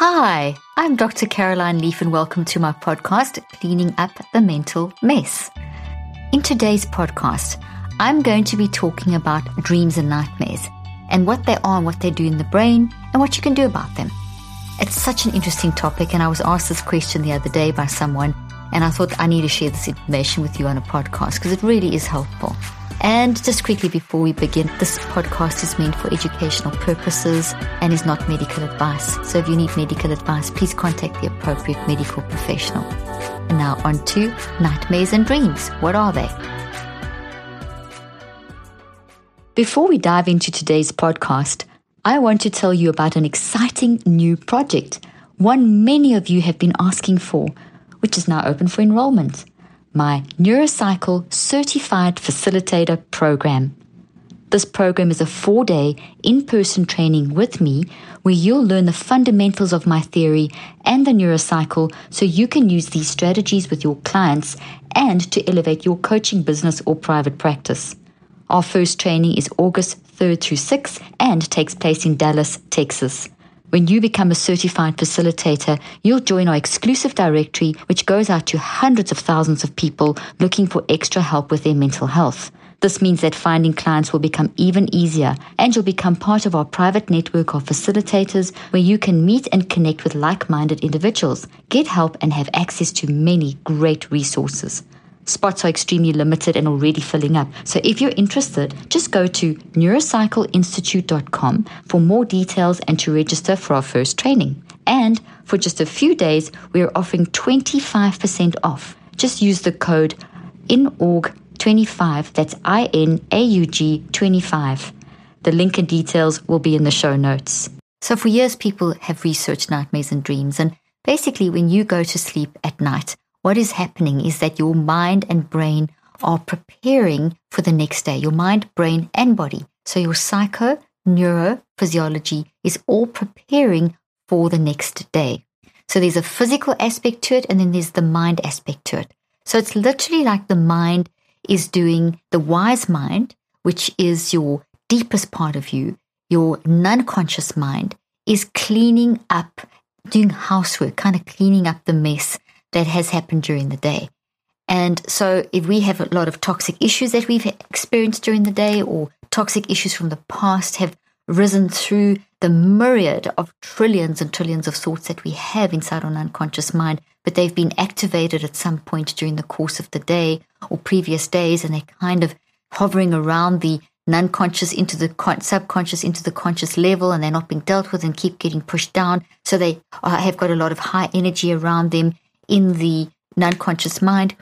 Hi, I'm Dr. Caroline Leaf, and welcome to my podcast, Cleaning Up the Mental Mess. In today's podcast, I'm going to be talking about dreams and nightmares and what they are and what they do in the brain and what you can do about them. It's such an interesting topic, and I was asked this question the other day by someone, and I thought I need to share this information with you on a podcast because it really is helpful. And just quickly before we begin, this podcast is meant for educational purposes and is not medical advice. So if you need medical advice, please contact the appropriate medical professional. And now on to nightmares and dreams. What are they? Before we dive into today's podcast, I want to tell you about an exciting new project, one many of you have been asking for, which is now open for enrollment my Neurocycle Certified Facilitator Program. This program is a four day in person training with me where you'll learn the fundamentals of my theory and the neurocycle so you can use these strategies with your clients and to elevate your coaching business or private practice. Our first training is August 3rd through 6th and takes place in Dallas, Texas. When you become a certified facilitator, you'll join our exclusive directory, which goes out to hundreds of thousands of people looking for extra help with their mental health. This means that finding clients will become even easier, and you'll become part of our private network of facilitators where you can meet and connect with like minded individuals, get help, and have access to many great resources. Spots are extremely limited and already filling up. So if you're interested, just go to neurocycleinstitute.com for more details and to register for our first training. And for just a few days, we're offering 25% off. Just use the code INAUG25, that's I N A U G 25. The link and details will be in the show notes. So, for years, people have researched nightmares and dreams. And basically, when you go to sleep at night, what is happening is that your mind and brain are preparing for the next day, your mind, brain, and body. So your psycho, neurophysiology is all preparing for the next day. So there's a physical aspect to it, and then there's the mind aspect to it. So it's literally like the mind is doing the wise mind, which is your deepest part of you, your non conscious mind, is cleaning up, doing housework, kind of cleaning up the mess that has happened during the day. And so, if we have a lot of toxic issues that we've experienced during the day, or toxic issues from the past have risen through the myriad of trillions and trillions of thoughts that we have inside our unconscious mind, but they've been activated at some point during the course of the day or previous days, and they're kind of hovering around the non-conscious into the subconscious into the conscious level, and they're not being dealt with and keep getting pushed down. So they uh, have got a lot of high energy around them in the non-conscious mind.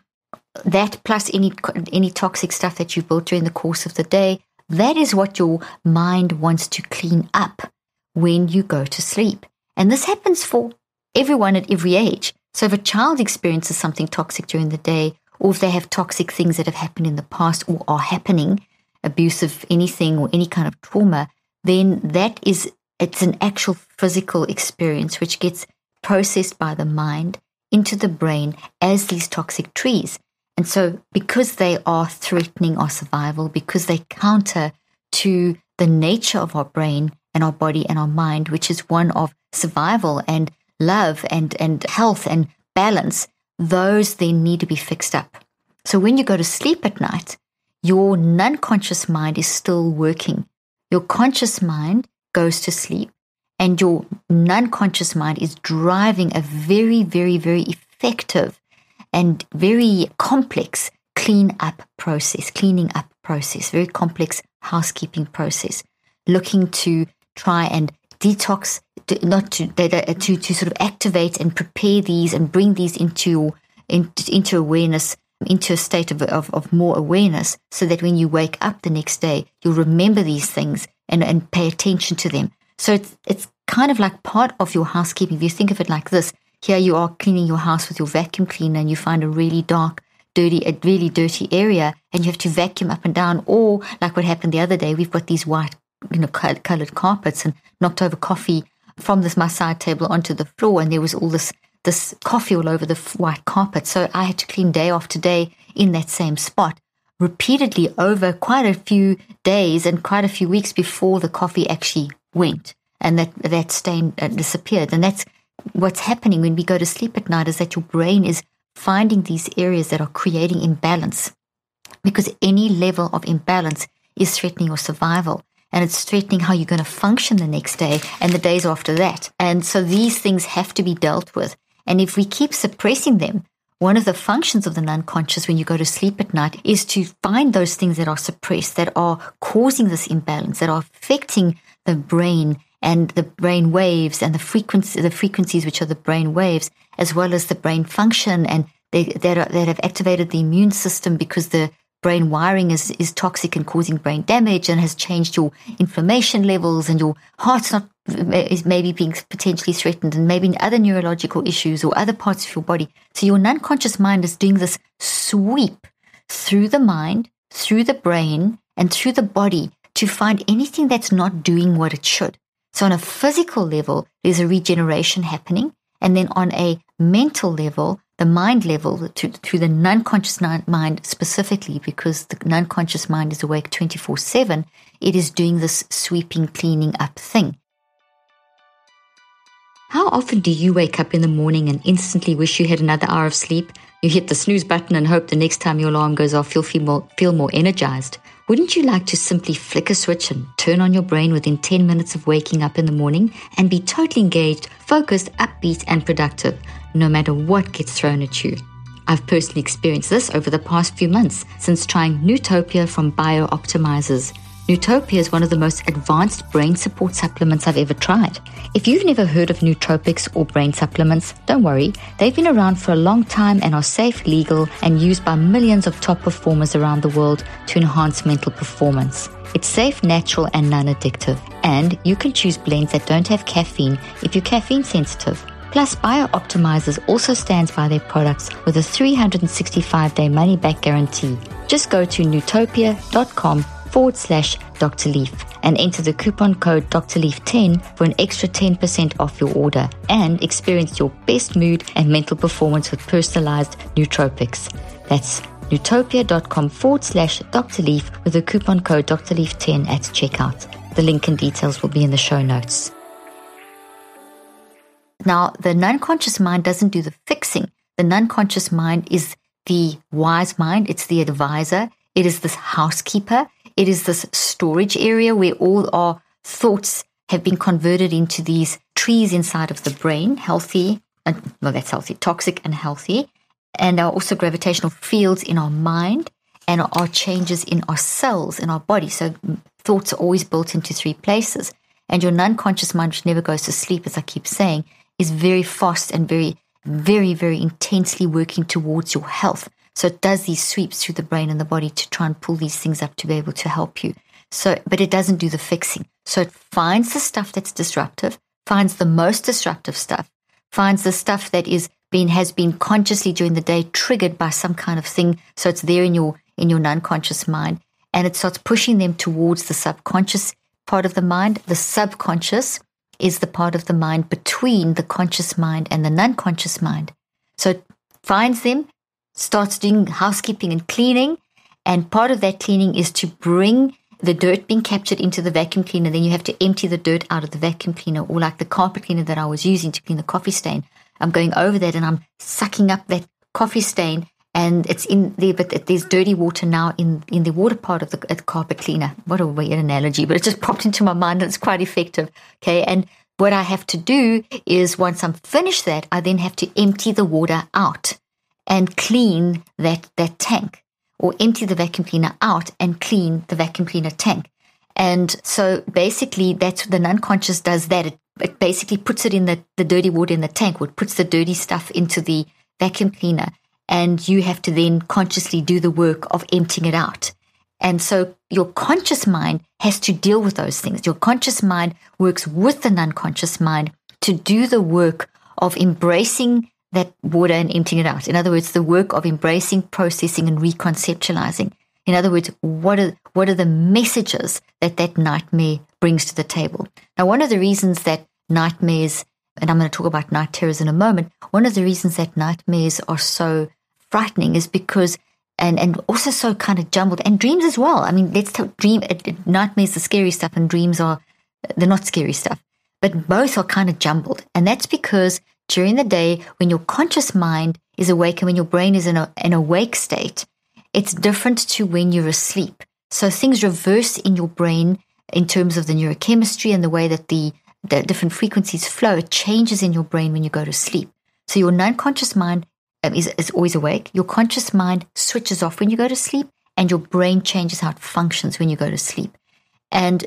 That plus any any toxic stuff that you've built during the course of the day, that is what your mind wants to clean up when you go to sleep. And this happens for everyone at every age. So if a child experiences something toxic during the day, or if they have toxic things that have happened in the past or are happening, abuse of anything or any kind of trauma, then that is it's an actual physical experience which gets processed by the mind into the brain as these toxic trees. And so, because they are threatening our survival, because they counter to the nature of our brain and our body and our mind, which is one of survival and love and, and health and balance, those then need to be fixed up. So, when you go to sleep at night, your non conscious mind is still working. Your conscious mind goes to sleep and your non conscious mind is driving a very, very, very effective and very complex clean up process, cleaning up process, very complex housekeeping process, looking to try and detox, to, not to, to, to sort of activate and prepare these and bring these into, into awareness into a state of, of, of, more awareness so that when you wake up the next day, you'll remember these things and, and pay attention to them. So it's, it's kind of like part of your housekeeping. If you think of it like this, here you are cleaning your house with your vacuum cleaner and you find a really dark, dirty, a really dirty area and you have to vacuum up and down. Or like what happened the other day, we've got these white, you know, colored carpets and knocked over coffee from this my side table onto the floor and there was all this this coffee all over the white carpet. So I had to clean day after day in that same spot repeatedly over quite a few days and quite a few weeks before the coffee actually went and that that stain uh, disappeared and that's what's happening when we go to sleep at night is that your brain is finding these areas that are creating imbalance because any level of imbalance is threatening your survival and it's threatening how you're going to function the next day and the days after that. And so these things have to be dealt with. And if we keep suppressing them, one of the functions of the unconscious when you go to sleep at night is to find those things that are suppressed, that are causing this imbalance, that are affecting the brain and the brain waves and the frequency, the frequencies which are the brain waves, as well as the brain function and they, that, are, that have activated the immune system because the brain wiring is, is toxic and causing brain damage and has changed your inflammation levels and your heart's not is maybe being potentially threatened and maybe other neurological issues or other parts of your body. So your unconscious mind is doing this sweep through the mind, through the brain, and through the body to find anything that's not doing what it should. So on a physical level, there's a regeneration happening. And then on a mental level, the mind level, to, through the non-conscious mind specifically, because the non-conscious mind is awake 24 7, it is doing this sweeping, cleaning up thing. How often do you wake up in the morning and instantly wish you had another hour of sleep? You hit the snooze button and hope the next time your alarm goes off, you'll feel more, feel more energized. Wouldn't you like to simply flick a switch and turn on your brain within 10 minutes of waking up in the morning and be totally engaged, focused, upbeat, and productive, no matter what gets thrown at you? I've personally experienced this over the past few months since trying Nootopia from BiOptimizers. Nootopia is one of the most advanced brain support supplements I've ever tried. If you've never heard of nootropics or brain supplements, don't worry. They've been around for a long time and are safe, legal, and used by millions of top performers around the world to enhance mental performance. It's safe, natural, and non addictive. And you can choose blends that don't have caffeine if you're caffeine sensitive. Plus, BiOptimizers also stands by their products with a 365 day money back guarantee. Just go to nootopia.com forward slash Dr. Leaf and enter the coupon code Dr. Leaf 10 for an extra 10% off your order and experience your best mood and mental performance with personalized nootropics. That's nootopia.com forward slash Dr. Leaf with the coupon code Dr. Leaf 10 at checkout. The link and details will be in the show notes. Now, the non conscious mind doesn't do the fixing. The non conscious mind is the wise mind, it's the advisor, it is this housekeeper, it is this storage area where all our thoughts have been converted into these trees inside of the brain, healthy, and well, that's healthy, toxic and healthy, and there are also gravitational fields in our mind and our changes in our cells in our body. So mm, thoughts are always built into three places. And your non-conscious mind, which never goes to sleep, as I keep saying, is very fast and very, very, very intensely working towards your health. So it does these sweeps through the brain and the body to try and pull these things up to be able to help you. So, but it doesn't do the fixing. So it finds the stuff that's disruptive, finds the most disruptive stuff, finds the stuff that is being has been consciously during the day triggered by some kind of thing. So it's there in your in your non-conscious mind, and it starts pushing them towards the subconscious part of the mind. The subconscious is the part of the mind between the conscious mind and the non-conscious mind. So it finds them starts doing housekeeping and cleaning. And part of that cleaning is to bring the dirt being captured into the vacuum cleaner. Then you have to empty the dirt out of the vacuum cleaner, or like the carpet cleaner that I was using to clean the coffee stain. I'm going over that and I'm sucking up that coffee stain, and it's in there, but there's dirty water now in, in the water part of the, the carpet cleaner. What a weird analogy, but it just popped into my mind and it's quite effective. Okay. And what I have to do is once I'm finished that, I then have to empty the water out and clean that, that tank or empty the vacuum cleaner out and clean the vacuum cleaner tank. And so basically that's what the unconscious does that. It, it basically puts it in the, the dirty water in the tank, or it puts the dirty stuff into the vacuum cleaner. And you have to then consciously do the work of emptying it out. And so your conscious mind has to deal with those things. Your conscious mind works with the unconscious mind to do the work of embracing that water and emptying it out. In other words, the work of embracing, processing, and reconceptualizing. In other words, what are, what are the messages that that nightmare brings to the table? Now, one of the reasons that nightmares, and I'm going to talk about night terrors in a moment, one of the reasons that nightmares are so frightening is because, and, and also so kind of jumbled, and dreams as well. I mean, let's talk dream, uh, nightmares, the scary stuff, and dreams are the not scary stuff. but both are kind of jumbled. And that's because during the day, when your conscious mind is awake and when your brain is in a, an awake state, it's different to when you're asleep. So things reverse in your brain in terms of the neurochemistry and the way that the, the different frequencies flow. It changes in your brain when you go to sleep. So your non-conscious mind um, is, is always awake. Your conscious mind switches off when you go to sleep, and your brain changes how it functions when you go to sleep. And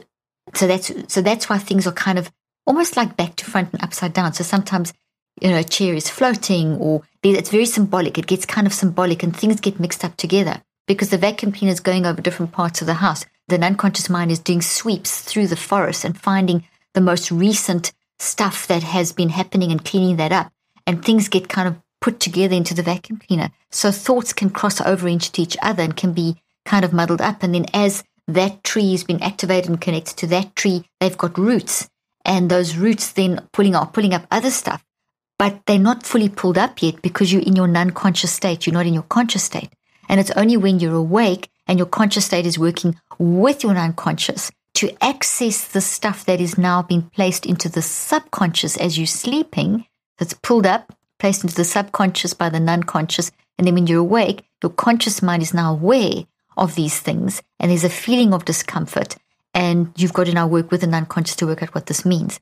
so that's so that's why things are kind of almost like back to front and upside down. So sometimes you know a chair is floating, or it's very symbolic. It gets kind of symbolic, and things get mixed up together because the vacuum cleaner is going over different parts of the house. The unconscious mind is doing sweeps through the forest and finding the most recent stuff that has been happening and cleaning that up. And things get kind of put together into the vacuum cleaner. So thoughts can cross over into each other and can be kind of muddled up. And then as that tree has been activated and connected to that tree, they've got roots. And those roots then pulling up, pulling up other stuff. But they're not fully pulled up yet because you're in your non conscious state. You're not in your conscious state. And it's only when you're awake and your conscious state is working with your unconscious to access the stuff that is now being placed into the subconscious as you're sleeping. That's pulled up, placed into the subconscious by the non conscious. And then when you're awake, your conscious mind is now aware of these things. And there's a feeling of discomfort. And you've got to now work with the unconscious to work out what this means.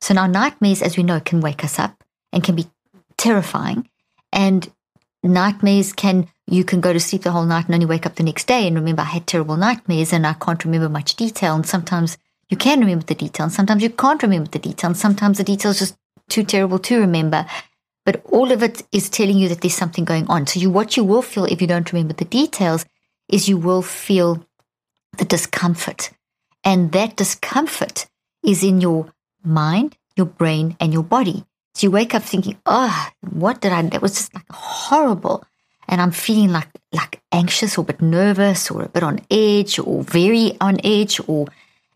So now nightmares, as we know, can wake us up and can be terrifying. And nightmares can, you can go to sleep the whole night and only wake up the next day and remember I had terrible nightmares and I can't remember much detail. And sometimes you can remember the detail and sometimes you can't remember the detail. And sometimes the detail is just too terrible to remember. But all of it is telling you that there's something going on. So you, what you will feel if you don't remember the details is you will feel the discomfort. And that discomfort is in your mind, your brain, and your body. So you wake up thinking, oh, what did I, that was just like horrible. And I'm feeling like, like anxious or a bit nervous or a bit on edge or very on edge or,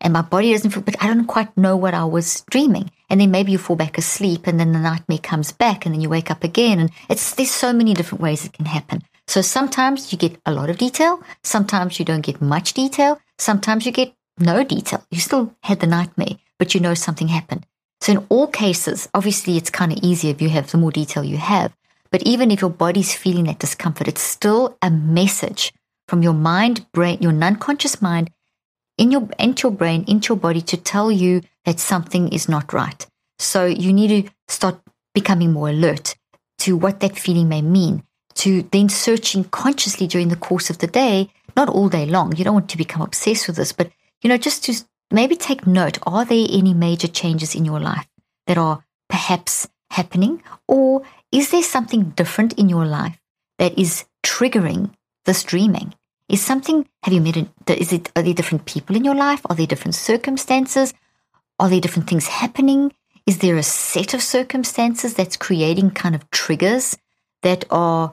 and my body doesn't feel, but I don't quite know what I was dreaming. And then maybe you fall back asleep and then the nightmare comes back and then you wake up again. And it's, there's so many different ways it can happen. So sometimes you get a lot of detail. Sometimes you don't get much detail. Sometimes you get no detail. You still had the nightmare, but you know something happened. So in all cases, obviously it's kind of easier if you have the more detail you have. But even if your body's feeling that discomfort, it's still a message from your mind, brain, your non-conscious mind in your into your brain, into your body to tell you that something is not right. So you need to start becoming more alert to what that feeling may mean, to then searching consciously during the course of the day, not all day long. You don't want to become obsessed with this, but you know, just to maybe take note are there any major changes in your life that are perhaps happening? Or is there something different in your life that is triggering this dreaming? Is something, have you met, is it, are there different people in your life? Are there different circumstances? Are there different things happening? Is there a set of circumstances that's creating kind of triggers that are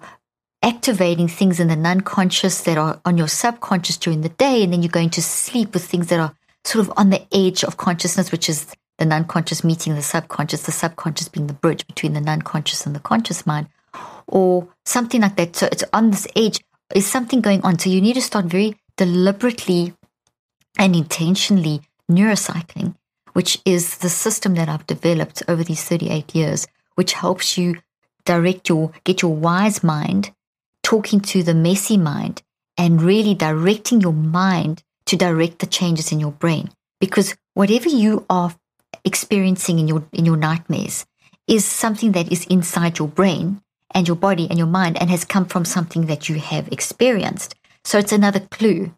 activating things in the non conscious that are on your subconscious during the day? And then you're going to sleep with things that are sort of on the edge of consciousness, which is the non conscious meeting the subconscious, the subconscious being the bridge between the non conscious and the conscious mind, or something like that. So it's on this edge. Is something going on? So you need to start very deliberately and intentionally neurocycling, which is the system that I've developed over these 38 years, which helps you direct your, get your wise mind talking to the messy mind and really directing your mind to direct the changes in your brain. because whatever you are experiencing in your in your nightmares is something that is inside your brain and your body and your mind and has come from something that you have experienced. So it's another clue.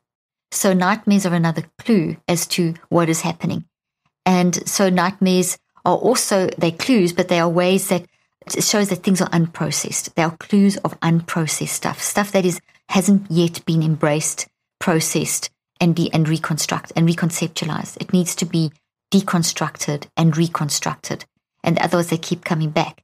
So nightmares are another clue as to what is happening. And so nightmares are also they're clues, but they are ways that it shows that things are unprocessed. They are clues of unprocessed stuff, stuff that is hasn't yet been embraced, processed, and de- and reconstructed and reconceptualized. It needs to be deconstructed and reconstructed, and otherwise they keep coming back,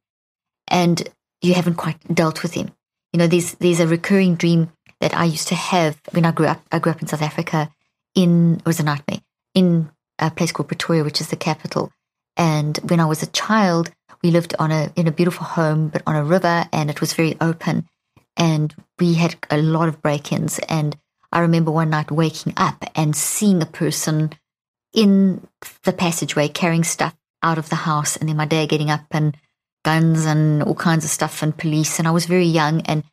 and you haven't quite dealt with them. You know, there's there's a recurring dream that I used to have when I grew up. I grew up in South Africa. In it was a nightmare in a place called Pretoria, which is the capital. And when I was a child, we lived on a in a beautiful home, but on a river, and it was very open. And we had a lot of break-ins. And I remember one night waking up and seeing a person in the passageway carrying stuff out of the house, and then my dad getting up and guns and all kinds of stuff and police. And I was very young. And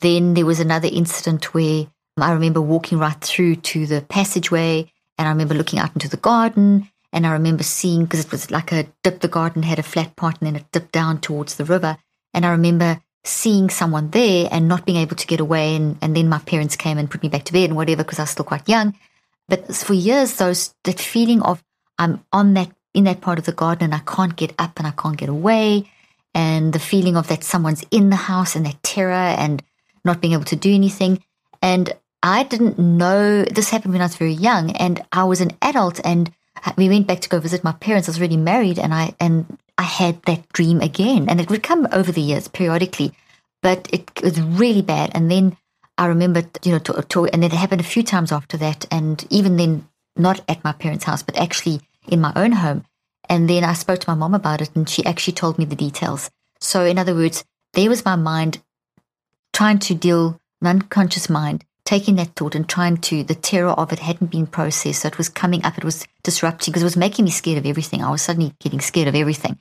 then there was another incident where I remember walking right through to the passageway, and I remember looking out into the garden and I remember seeing, because it was like a dip, the garden had a flat part and then it dipped down towards the river. And I remember seeing someone there and not being able to get away. And, and then my parents came and put me back to bed and whatever, because I was still quite young. But for years, those, that feeling of I'm on that, in that part of the garden and I can't get up and I can't get away. And the feeling of that someone's in the house and that terror and not being able to do anything. And I didn't know this happened when I was very young and I was an adult and uh, we went back to go visit my parents. I was already married, and I and I had that dream again, and it would come over the years periodically, but it, was really bad. And then I remember, you know, to, to, and it happened a few times after that, and even then, not at my parents' house, but actually in my own home. And then I spoke to my mom about it, and she actually told me the details. So, in other words, there was my mind trying to deal, an unconscious mind taking that thought and trying to, the terror of it hadn't been processed. So it was coming up, it was disrupting because it was making me scared of everything. I was suddenly getting scared of everything.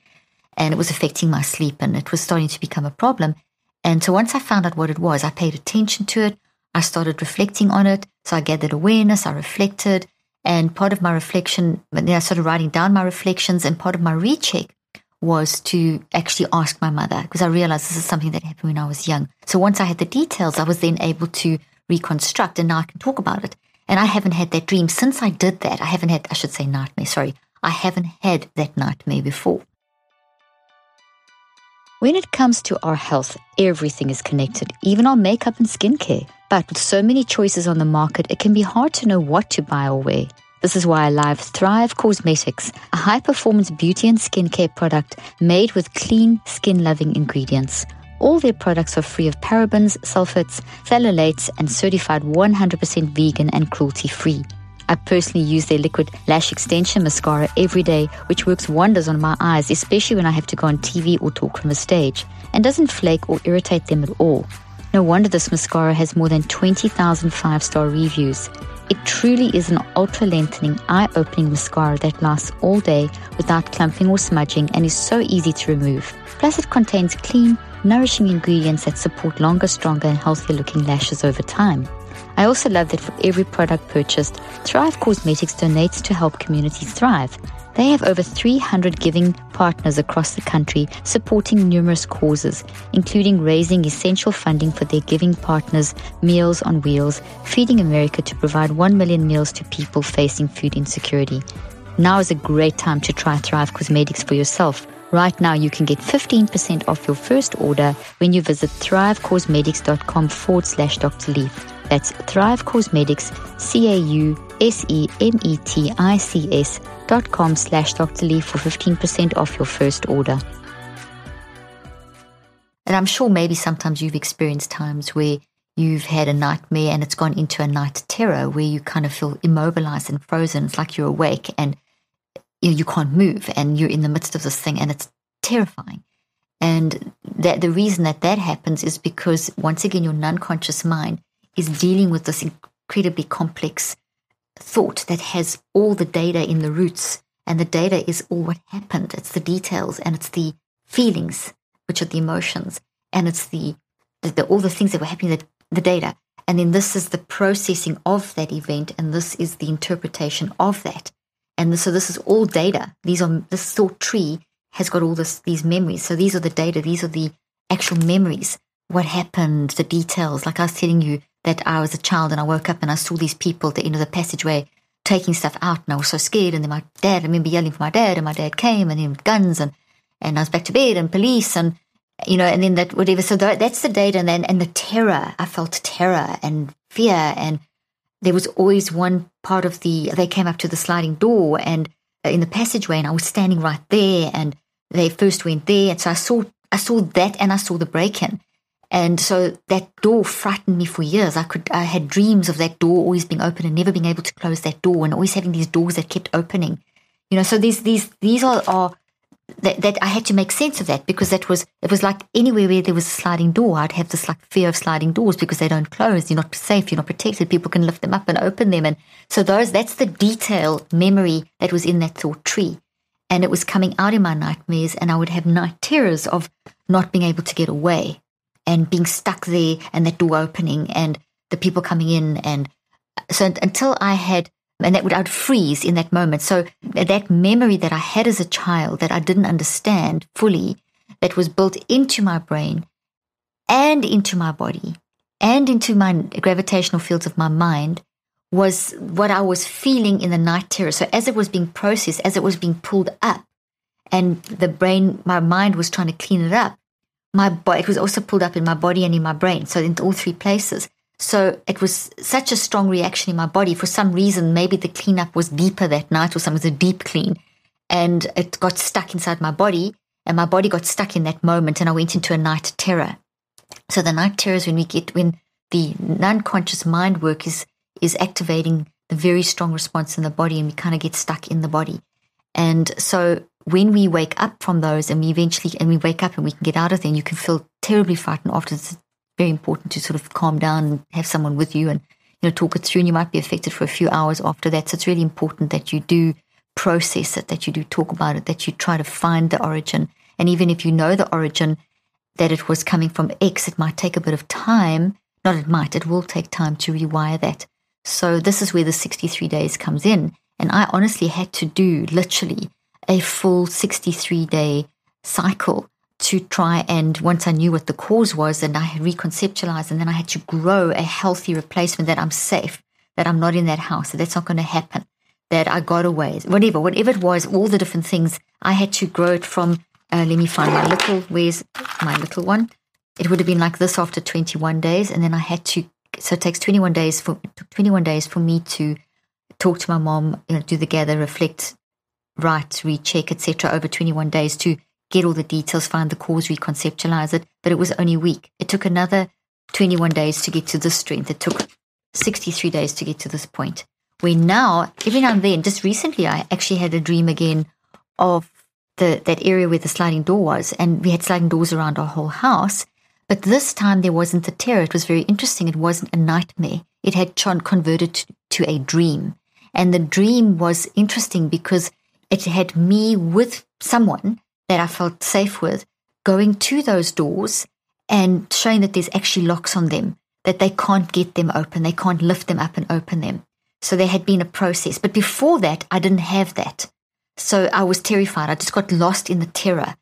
And it was affecting my sleep and it was starting to become a problem. And so once I found out what it was, I paid attention to it. I started reflecting on it. So I gathered awareness, I reflected. And part of my reflection, then I started writing down my reflections. And part of my recheck was to actually ask my mother because I realized this is something that happened when I was young. So once I had the details, I was then able to reconstruct and now I can talk about it. And I haven't had that dream since I did that. I haven't had, I should say nightmare, sorry. I haven't had that nightmare before. When it comes to our health, everything is connected, even our makeup and skincare. But with so many choices on the market, it can be hard to know what to buy or wear. This is why I Thrive Causemetics, a high performance beauty and skincare product made with clean, skin loving ingredients. All their products are free of parabens, sulfates, phthalates, and certified 100% vegan and cruelty free. I personally use their liquid lash extension mascara every day, which works wonders on my eyes, especially when I have to go on TV or talk from a stage, and doesn't flake or irritate them at all. No wonder this mascara has more than 20,000 five star reviews. It truly is an ultra lengthening, eye opening mascara that lasts all day without clumping or smudging and is so easy to remove. Plus, it contains clean, nourishing ingredients that support longer, stronger, and healthier looking lashes over time. I also love that for every product purchased, Thrive Causemetics donates to help communities thrive. They have over 300 giving partners across the country supporting numerous causes, including raising essential funding for their giving partners Meals on Wheels, Feeding America to provide 1 million meals to people facing food insecurity. Now is a great time to try Thrive Causemetics for yourself. Right now, you can get 15% off your first order when you visit thrivecausemetics.com forward slash Dr. Leaf. That's Thrive Causemetics, C A U S E M E T I C S dot com slash Dr. Leaf for 15% off your first order. And I'm sure maybe sometimes you've experienced times where you've had a nightmare and it's gone into a night terror where you kind of feel immobilized and frozen. It's like you're awake and you can't move and you're in the midst of this thing and it's terrifying. And that the reason that that happens is because once again, your non-conscious mind is dealing with this incredibly complex thought that has all the data in the roots and the data is all what happened. It's the details and it's the feelings, which are the emotions, and it's the, the, the all the things that were happening, the, the data. And then this is the processing of that event, and this is the interpretation of that. And so this is all data. These are this thought tree has got all this these memories. So these are the data. These are the actual memories. What happened, the details. Like I was telling you that I was a child and I woke up and I saw these people at the end of the passageway taking stuff out and I was so scared. And then my dad, I remember yelling for my dad and my dad came and then with guns and, and I was back to bed and police and, you know, and then that whatever. So that's the data and then, and the terror. I felt terror and fear and there was always one part of the, they came up to the sliding door and uh, in the passageway and I was standing right there and they first went there. And so I saw, I saw that and I saw the break in. And so that door frightened me for years. I could, I had dreams of that door always being open and never being able to close that door and always having these doors that kept opening. You know, so these, these, these are, are that, that I had to make sense of that because that was, it was like anywhere where there was a sliding door, I'd have this like fear of sliding doors because they don't close. You're not safe. You're not protected. People can lift them up and open them. And so those, that's the detail memory that was in that thought tree. And it was coming out in my nightmares and I would have night terrors of not being able to get away and being stuck there and that door opening and the people coming in. And so until I had, and that would, I'd freeze in that moment. So that memory that I had as a child that I didn't understand fully, that was built into my brain and into my body and into my gravitational fields of my mind was what I was feeling in the night terror. So as it was being processed, as it was being pulled up, and the brain, my mind was trying to clean it up, my body, it was also pulled up in my body and in my brain, so in all three places. So it was such a strong reaction in my body. For some reason, maybe the cleanup was deeper that night or something, it was a deep clean. And it got stuck inside my body, and my body got stuck in that moment, and I went into a night terror. So the night terror is when we get, when the non-conscious mind work is, is activating the very strong response in the body, and we kind of get stuck in the body. And so when we wake up from those and we eventually and we wake up and we can get out of there and you can feel terribly frightened after it's very important to sort of calm down and have someone with you and you know talk it through. And you might be affected for a few hours after that. So it's really important that you do process it that you do talk about it that you try to find the origin. And even if you know the origin that it was coming from x it might take a bit of time. Not it might it will take time to rewire that. So this is where the 63 days comes in. And i honestly had to do literally a full 63 day cycle to try and once I knew what the cause was and I reconceptualized and then I had to grow a healthy replacement that I'm safe, that I'm not in that house, that that's not going to happen, that I got away, whatever, whatever it was, all the different things, I had to grow it from, uh, let me find my little, where's my little one? It would have been like this after 21 days. And then I had to, so it takes 21 days for, 21 days for me to talk to my mom, you know, do the gather, reflect, write, recheck, etc., over 21 days to get all the details, find the cause, reconceptualize it. But it was only a week. It took another 21 days to get to this strength. It took 63 days to get to this point. Where now, every now and then, just recently, I actually had a dream again of the that area where the sliding door was, and we had sliding doors around our whole house. But this time there wasn't the terror. It was very interesting. It wasn't a nightmare. It had converted to, to a dream. And the dream was interesting because it had me with someone that I felt safe with going to those doors and showing that there's actually locks on them, that they can't get them open, they can't lift them up and open them. So there had been a process. But before that, I didn't have that. So I was terrified. I just got lost in the terror.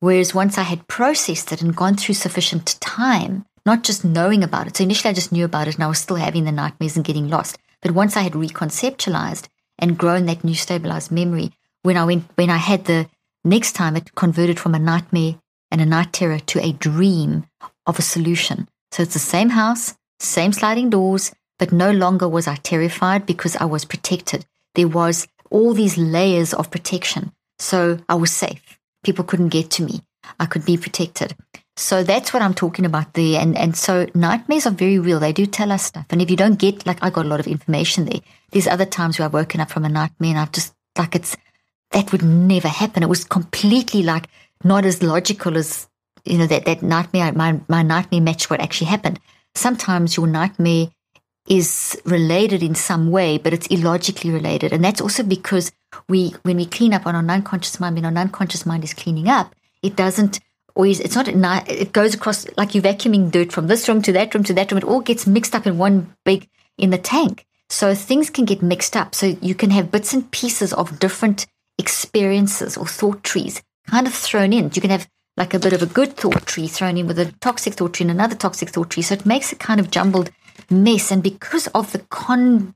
Whereas once I had processed it and gone through sufficient time, not just knowing about it. So initially I just knew about it and I was still having the nightmares and getting lost. But once I had reconceptualized and grown that new stabilized memory, when I went, when I had the next time, it converted from a nightmare and a night terror to a dream of a solution. So it's the same house, same sliding doors, but no longer was I terrified because I was protected. There was all these layers of protection. So I was safe. People couldn't get to me. I could be protected. So that's what I'm talking about there. And, and so nightmares are very real. They do tell us stuff. And if you don't get, like, I got a lot of information there. There's other times where I've woken up from a nightmare and I've just, like, it's that would never happen. It was completely like not as logical as, you know, that, that nightmare, my, my nightmare matched what actually happened. Sometimes your nightmare is related in some way, but it's illogically related. And that's also because we, when we clean up on our unconscious mind, when our unconscious mind is cleaning up, it doesn't always, it's not, it goes across like you're vacuuming dirt from this room to that room to that room. It all gets mixed up in one big, in the tank. So things can get mixed up. So you can have bits and pieces of different experiences or thought trees kind of thrown in. You can have like a bit of a good thought tree thrown in with a toxic thought tree and another toxic thought tree. So it makes a kind of jumbled mess. And because of the con,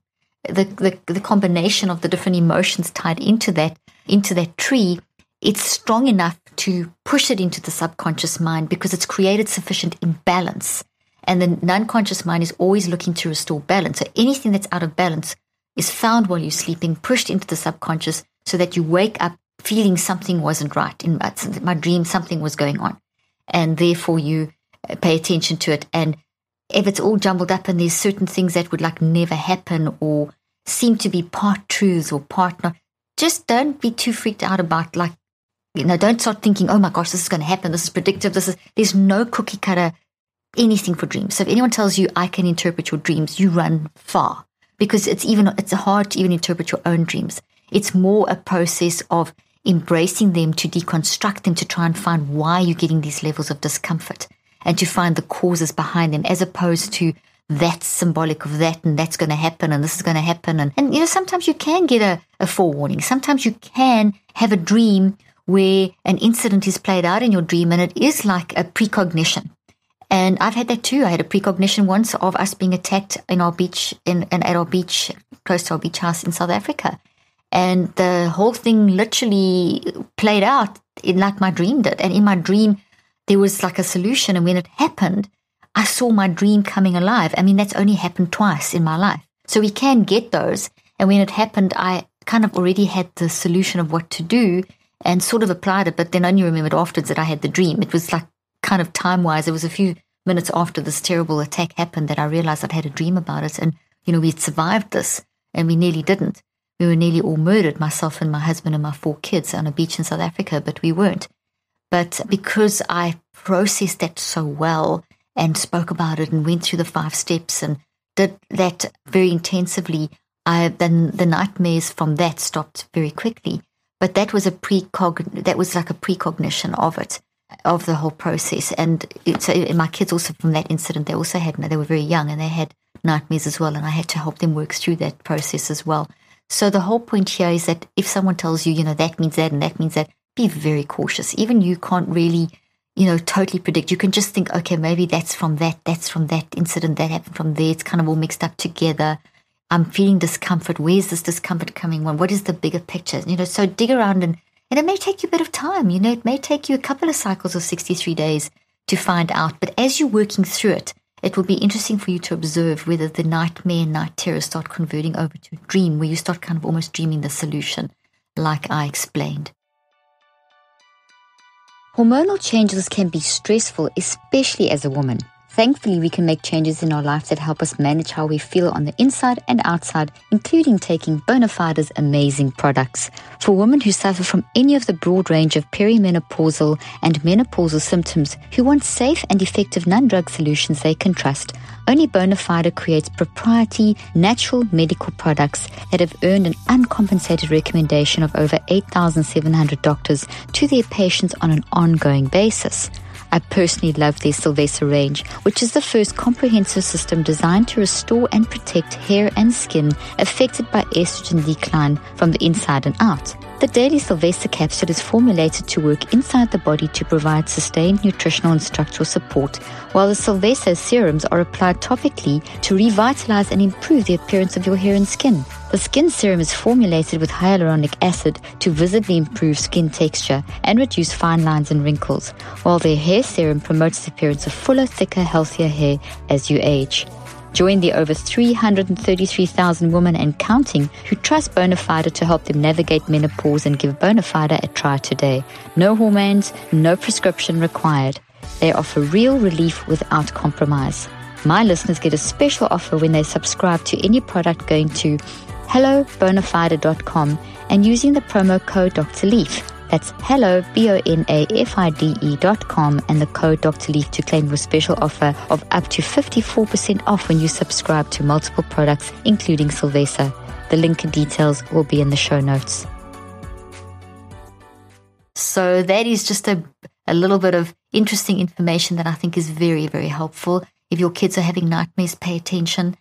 the, the, the combination of the different emotions tied into that, into that tree, it's strong enough to push it into the subconscious mind because it's created sufficient imbalance. And the non-conscious mind is always looking to restore balance. So anything that's out of balance is found while you're sleeping, pushed into the subconscious so that you wake up feeling something wasn't right. In my, my dream, something was going on. And therefore you uh, pay attention to it. And if it's all jumbled up and there's certain things that would like never happen or seem to be part truths or part not, just don't be too freaked out about like, you know, don't start thinking, oh my gosh, this is going to happen. This is predictive. This is, there's no cookie cutter anything for dreams. So if anyone tells you I can interpret your dreams, you run far because it's even, it's hard to even interpret your own dreams. It's more a process of embracing them to deconstruct them to try and find why you're getting these levels of discomfort and to find the causes behind them as opposed to that's symbolic of that and that's going to happen and this is going to happen. And, and, you know, sometimes you can get a, a forewarning. Sometimes you can have a dream where an incident is played out in your dream and it is like a precognition. And I've had that too. I had a precognition once of us being attacked in our beach, in, in at our beach, close to our beach house in South Africa. And the whole thing literally played out in like my dream did. And in my dream, there was like a solution. And when it happened, I saw my dream coming alive. I mean, that's only happened twice in my life. So we can get those. And when it happened, I kind of already had the solution of what to do and sort of applied it, but then only remembered afterwards that I had the dream. It was like kind of time wise, it was a few minutes after this terrible attack happened that I realized I'd had a dream about it. And, you know, we had survived this and we nearly didn't. We were nearly all murdered, myself and my husband and my four kids on a beach in South Africa, but we weren't. But because I processed that so well and spoke about it and went through the five steps and did that very intensively, I then the nightmares from that stopped very quickly. But that was a precog that was like a precognition of it, of the whole process. And so my kids also from that incident, they also had they were very young and they had nightmares as well, and I had to help them work through that process as well. So the whole point here is that if someone tells you, you know, that means that and that means that, be very cautious. Even you can't really, you know, totally predict. You can just think, okay, maybe that's from that, that's from that incident, that happened from there. It's kind of all mixed up together. I'm feeling discomfort. Where's this discomfort coming from? What is the bigger picture? You know, so dig around and, and it may take you a bit of time. You know, it may take you a couple of cycles of 63 days to find out. But as you're working through it, it will be interesting for you to observe whether the nightmare and night terror start converting over to a dream where you start kind of almost dreaming the solution, like I explained. Hormonal changes can be stressful, especially as a woman. Thankfully, we can make changes in our life that help us manage how we feel on the inside and outside, including taking Bonafide's amazing products. For women who suffer from any of the broad range of perimenopausal and menopausal symptoms who want safe and effective non-drug solutions they can trust, only Bonafide creates proprietary, natural medical products that have earned an uncompensated recommendation of over 8,700 doctors to their patients on an ongoing basis. I personally love their Silvesa range, which is the first comprehensive system designed to restore and protect hair and skin affected by estrogen decline from the inside and out. The daily Silvesa capsule is formulated to work inside the body to provide sustained nutritional and structural support, while the Silvesa serums are applied topically to revitalize and improve the appearance of your hair and skin. The skin serum is formulated with hyaluronic acid to visibly improve skin texture and reduce fine lines and wrinkles, while the hair serum promotes the appearance of fuller, thicker, healthier hair as you age. Join the over 333,000 women and counting who trust Bonafide to help them navigate menopause and give Bonafide a try today. No hormones, no prescription required. They offer real relief without compromise. My listeners get a special offer when they subscribe to any product going to hellobonafide.com and using the promo code Dr. Leaf. That's hello, B-O-N-A-F-I-D-E dot com and the code Dr. Leaf to claim your special offer of up to 54% off when you subscribe to multiple products, including Silvesa. The link and details will be in the show notes. So that is just a, a little bit of interesting information that I think is very, very helpful. If your kids are having nightmares, pay attention.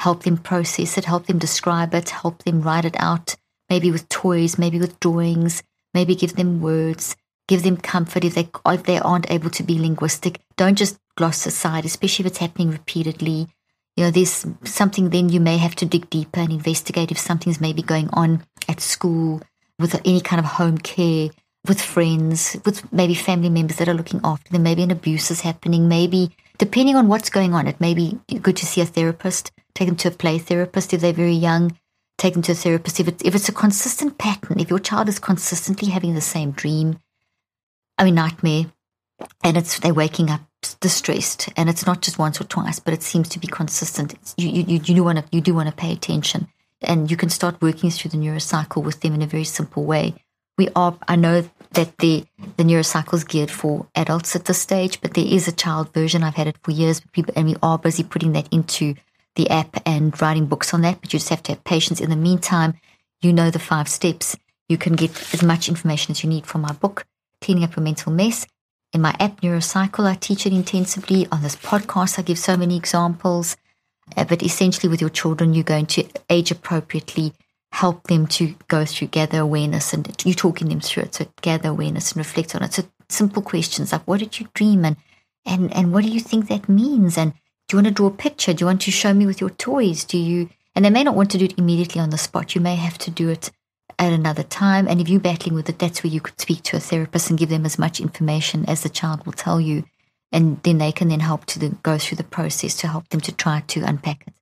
help them process it, help them describe it, help them write it out, maybe with toys, maybe with drawings, maybe give them words, give them comfort if they, if they aren't able to be linguistic. Don't just gloss aside, especially if it's happening repeatedly. You know, there's something then you may have to dig deeper and investigate if something's maybe going on at school with any kind of home care, with friends, with maybe family members that are looking after them. Maybe an abuse is happening. Maybe, depending on what's going on, it may be good to see a therapist, take them to a play therapist if they're very young, take them to a therapist. If, if it's a consistent pattern, if your child is consistently having the same dream, I mean, nightmare, and it's they're waking up distressed, and it's not just once or twice, but it seems to be consistent. you, you, you do want to you do want to pay attention, and you can start working through the neurocycle with them in a very simple way. We are I know that the the neurocycle is geared for adults at this stage, but there is a child version. I've had it for years, and we are busy putting that into the app and writing books on that. But you just have to have patience. In the meantime, you know the five steps. You can get as much information as you need from my book, Cleaning Up Your Mental Mess, in my app, Neurocycle, I teach it intensively. On this podcast, I give so many examples. Uh, but essentially, with your children, you're going to age appropriately help them to go through gather awareness and you're talking them through it. So gather awareness and reflect on it. So simple questions like, what did you dream? And, and, and what do you think that means? And do you want to draw a picture? Do you want to show me with your toys? Do you, and they may not want to do it immediately on the spot. You may have to do it at another time. And if you're battling with it, that's where you could speak to a therapist and give them as much information as the child will tell you. And then they can then help to the, go through the process to help them to try to unpack it.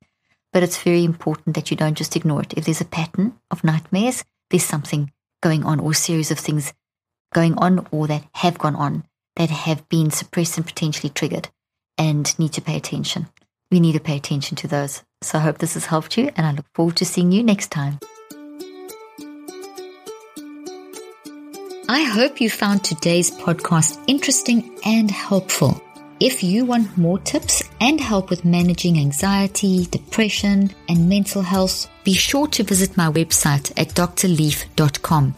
But it's very important that you don't just ignore it. If there's a pattern of nightmares, there's something going on or a series of things going on or that have gone on that have been suppressed and potentially triggered and need to pay attention. We need to pay attention to those. So I hope this has helped you and I look forward to seeing you next time. I hope you found today's podcast interesting and helpful. If you want more tips and help with managing anxiety, depression, and mental health, be sure to visit my website at drleaf.com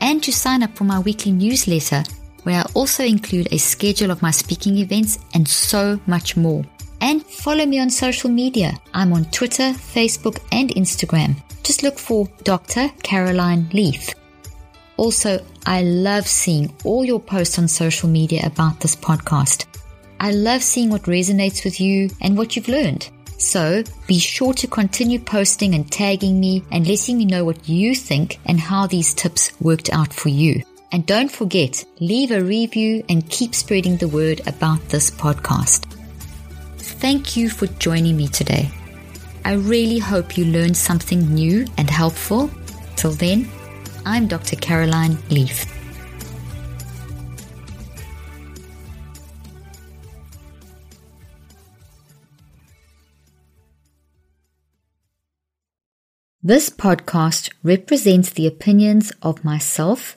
and to sign up for my weekly newsletter where I also include a schedule of my speaking events and so much more. And follow me on social media. I'm on Twitter, Facebook, and Instagram. Just look for Dr. Caroline Leaf. Also, I love seeing all your posts on social media about this podcast. I love seeing what resonates with you and what you've learned. So be sure to continue posting and tagging me and letting me know what you think and how these tips worked out for you. And don't forget, leave a review and keep spreading the word about this podcast. Thank you for joining me today. I really hope you learned something new and helpful. Till then, I'm Dr. Caroline Leaf. This podcast represents the opinions of myself